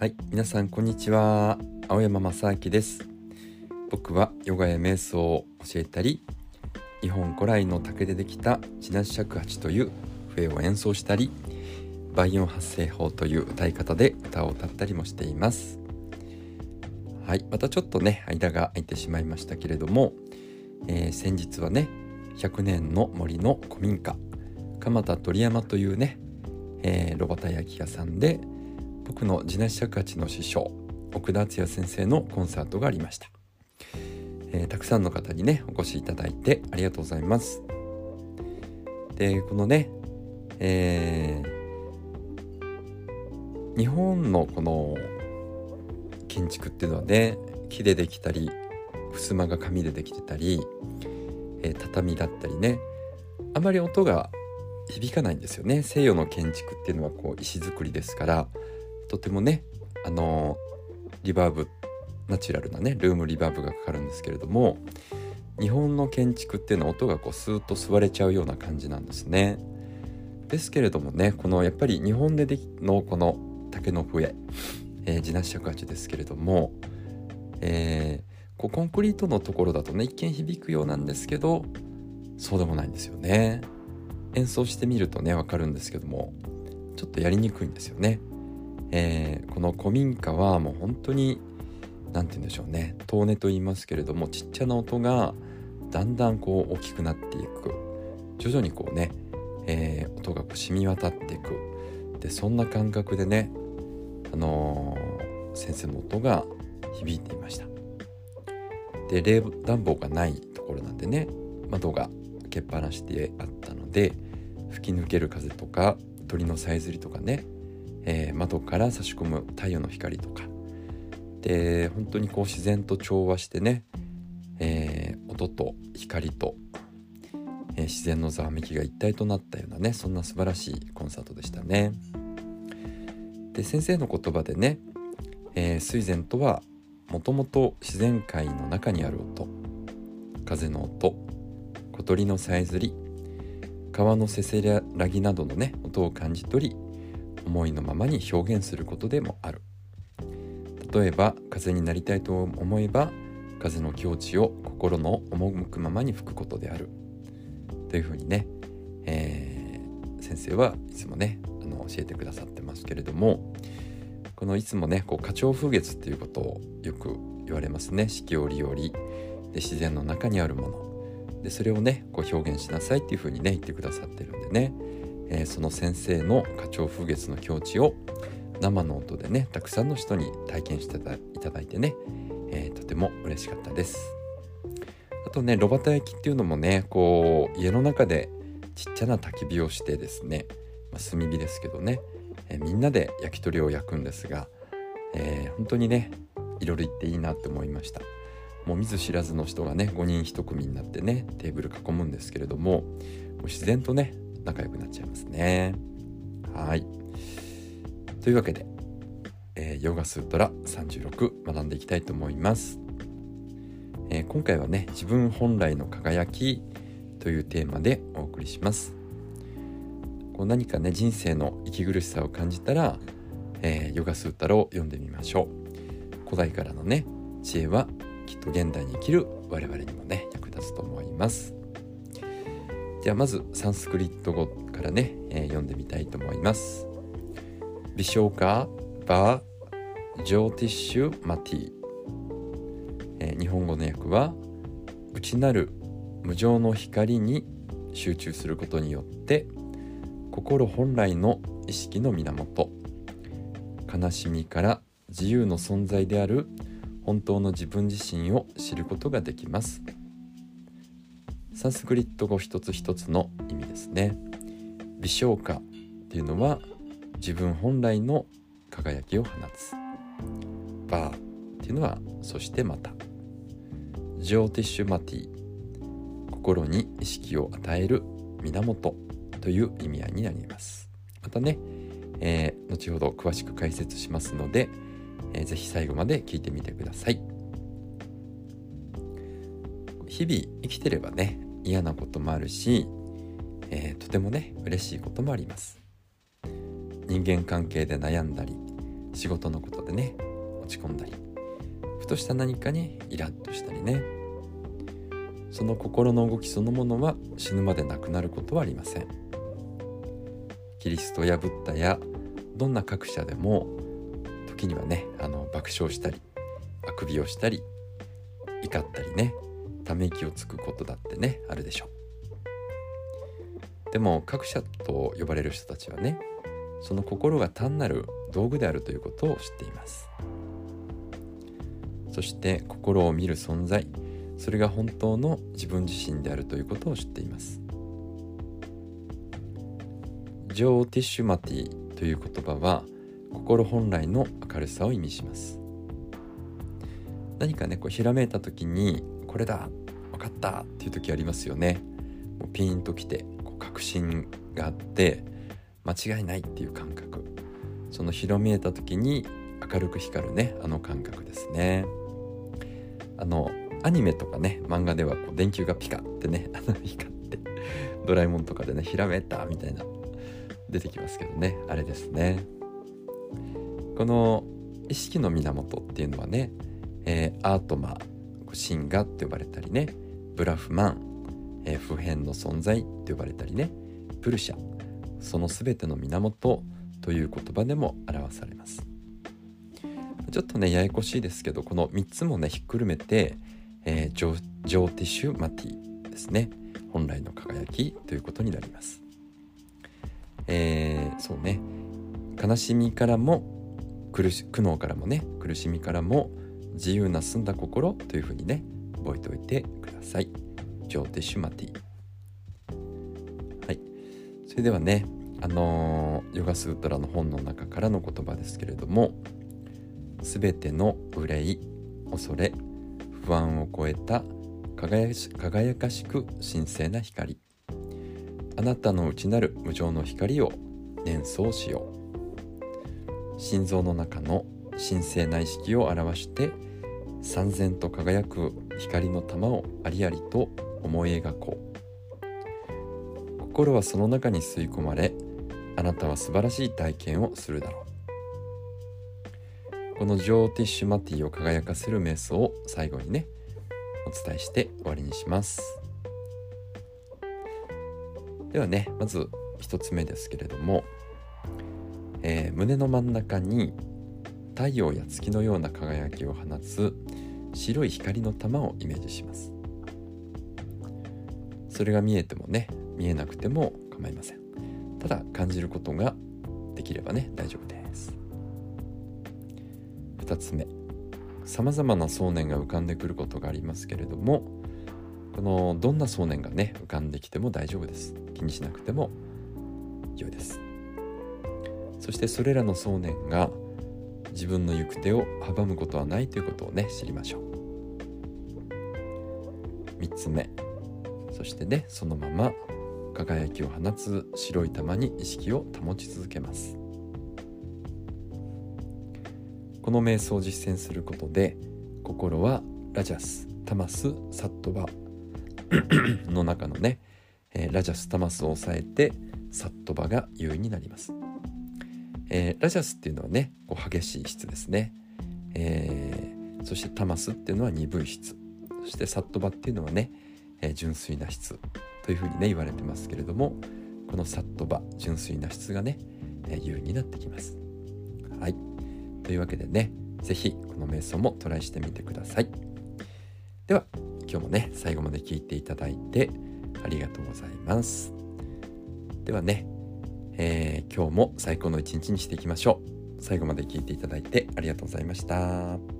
はい皆さんこんにちは。青山正明です。僕はヨガや瞑想を教えたり日本古来の竹でできた地なし尺八という笛を演奏したり倍音発声法という歌い方で歌を歌ったりもしています。はいまたちょっとね間が空いてしまいましたけれども、えー、先日はね100年の森の古民家蒲田鳥山というね、えー、炉端焼き屋さんで僕の地なし尺八の師匠奥田敦也先生のコンサートがありました、えー、たくさんの方にねお越しいただいてありがとうございます。でこのね、えー、日本のこの建築っていうのはね木でできたり襖が紙でできてたり、えー、畳だったりねあまり音が響かないんですよね。西洋の建築っていうのはこう石造りですから。とてもねあのリバーブナチュラルなねルームリバーブがかかるんですけれども日本の建築っていうのは音がこうスーッと吸われちゃうような感じなんですね。ですけれどもねこのやっぱり日本でできのこの竹の笛、えー、地なし尺八ですけれども、えー、こうコンクリートのところだとね一見響くようなんですけどそうでもないんですよね。演奏してみるとね分かるんですけどもちょっとやりにくいんですよね。えー、この古民家はもう本当に何て言うんでしょうね。遠音と言いますけれどもちっちゃな音がだんだんこう大きくなっていく。徐々にこうね、えー、音がこう染み渡っていく。でそんな感覚でね、あのー、先生の音が響いていました。で冷暖房がないところなんでね窓が開けっぱなしであったので吹き抜ける風とか鳥のさえずりとかねえー、窓から差し込む太陽の光とかで本当にこう自然と調和してね、えー、音と光と、えー、自然のざわめきが一体となったようなねそんな素晴らしいコンサートでしたね。で先生の言葉でね、えー、水前とはもともと自然界の中にある音風の音小鳥のさえずり川のせせらぎなどのね音を感じ取り思いのままに表現することでもある。例えば風になりたいと思えば風の境地を心の赴くままに吹くことである。というふうにね、えー、先生はいつもねあの教えてくださってますけれどもこのいつもねこう花鳥風月っていうことをよく言われますね。四季折々。で自然の中にあるもの。でそれをねこう表現しなさいっていうふうにね言ってくださってるんでね。えー、その先生の花鳥風月の境地を生の音でねたくさんの人に体験していただいてね、えー、とても嬉しかったです。あとね炉端焼きっていうのもねこう家の中でちっちゃな焚き火をしてですね、まあ、炭火ですけどね、えー、みんなで焼き鳥を焼くんですが、えー、本当にねいろいろ言っていいなって思いました。もう見ず知らずの人がね5人1組になってねテーブル囲むんですけれどももう自然とね仲良くなっちゃいますね。はい。というわけで、えー、ヨガスートラ36学んでいきたいと思います。えー、今回はね、自分本来の輝きというテーマでお送りします。こう何かね、人生の息苦しさを感じたら、えー、ヨガスータラを読んでみましょう。古代からのね、知恵はきっと現代に生きる我々にもね、役立つと思います。ではまずサンスクリット語からね、えー、読んでみたいと思います。ビショーカーバージョーティッシュマティ、えー、日本語の訳は内なる無常の光に集中することによって心本来の意識の源悲しみから自由の存在である本当の自分自身を知ることができます。サンスクリット語一つ一つの意味ですね。微笑化っていうのは自分本来の輝きを放つ。バーっていうのはそしてまた。ジョーティッシュマティ心に意識を与える源という意味合いになります。またね、えー、後ほど詳しく解説しますので、えー、ぜひ最後まで聞いてみてください。日々生きてればね嫌なこともあるし、えー、とてもね嬉しいこともあります。人間関係で悩んだり仕事のことでね落ち込んだりふとした何かにイラッとしたりね。その心の動きそのものは死ぬまでなくなることはありません。キリストやブッダやどんな各社でも時にはねあの爆笑したりあくびをしたり怒ったりね。ため息をつくことだってねあるでしょ。うでも各社と呼ばれる人たちはねその心が単なる道具であるということを知っています。そして心を見る存在それが本当の自分自身であるということを知っています。ジョー・ティッシュマティという言葉は心本来の明るさを意味します。何かねこうひらめいた時にこれだ分かったっていう時ありますよね。もうピンときてこう確信があって間違いないっていう感覚。そのひらめいた時に明るく光るねあの感覚ですね。あのアニメとかね漫画ではこう電球がピカってねあの光ってドラえもんとかでねひらめいたみたいな出てきますけどねあれですね。この意識の源っていうのはね、えー、アートマ神我って呼ばれたりね。ブラフマン、えー、普遍の存在って呼ばれたりね。プルシャその全ての源という言葉でも表されます。ちょっとねややこしいですけどこの3つもねひっくるめて、えー、ジョジョーティシュマティですね。本来の輝きということになります。えー、そうね。悲しみからも苦し苦悩からもね苦しみからも自由な澄んだ心というふうにね覚えておいてください。ジョーティシュマティはい。それではねあのヨガスートラの本の中からの言葉ですけれども全ての憂い恐れ不安を超えた輝かしく神聖な光。あなたの内なる無常の光を念想しよう。心臓の中の神聖な意識を表して三千と輝く光の玉をありありと思い描こう。心はその中に吸い込まれあなたは素晴らしい体験をするだろう。このジョーティッシュマティを輝かせる瞑想を最後にねお伝えして終わりにします。ではねまず1つ目ですけれども、えー、胸の真ん中に太陽や月のような輝きを放つ白い光の玉をイメージします。それが見えてもね見えなくても構いません。ただ感じることができればね大丈夫です。2つ目。さまざまな想念が浮かんでくることがありますけれどもこのどんな想念がね浮かんできても大丈夫です。気にしなくても良いです。そしてそれらの想念が自分の行く手を阻むことはないということをね知りましょう。3つ目。そしてねそのまま輝きを放つ白い玉に意識を保ち続けます。この瞑想を実践することで心はラジャスタマスサットバの中のね、えー、ラジャスタマスを抑えてサットバが優位になります、えー、ラジャスっていうのはねこう激しい質ですね、えー、そしてタマスっていうのは鈍い質。そしてサットバっていうのはね、え純粋な質というふうにね言われてますけれどもこのサットバ純粋な質がね、え優位になってきます。はい。というわけでね是非この瞑想もトライしてみてください。では今日もね最後まで聞いていただいてありがとうございます。ではね、えー、今日も最高の一日にしていきましょう最後まで聞いていただいてありがとうございました。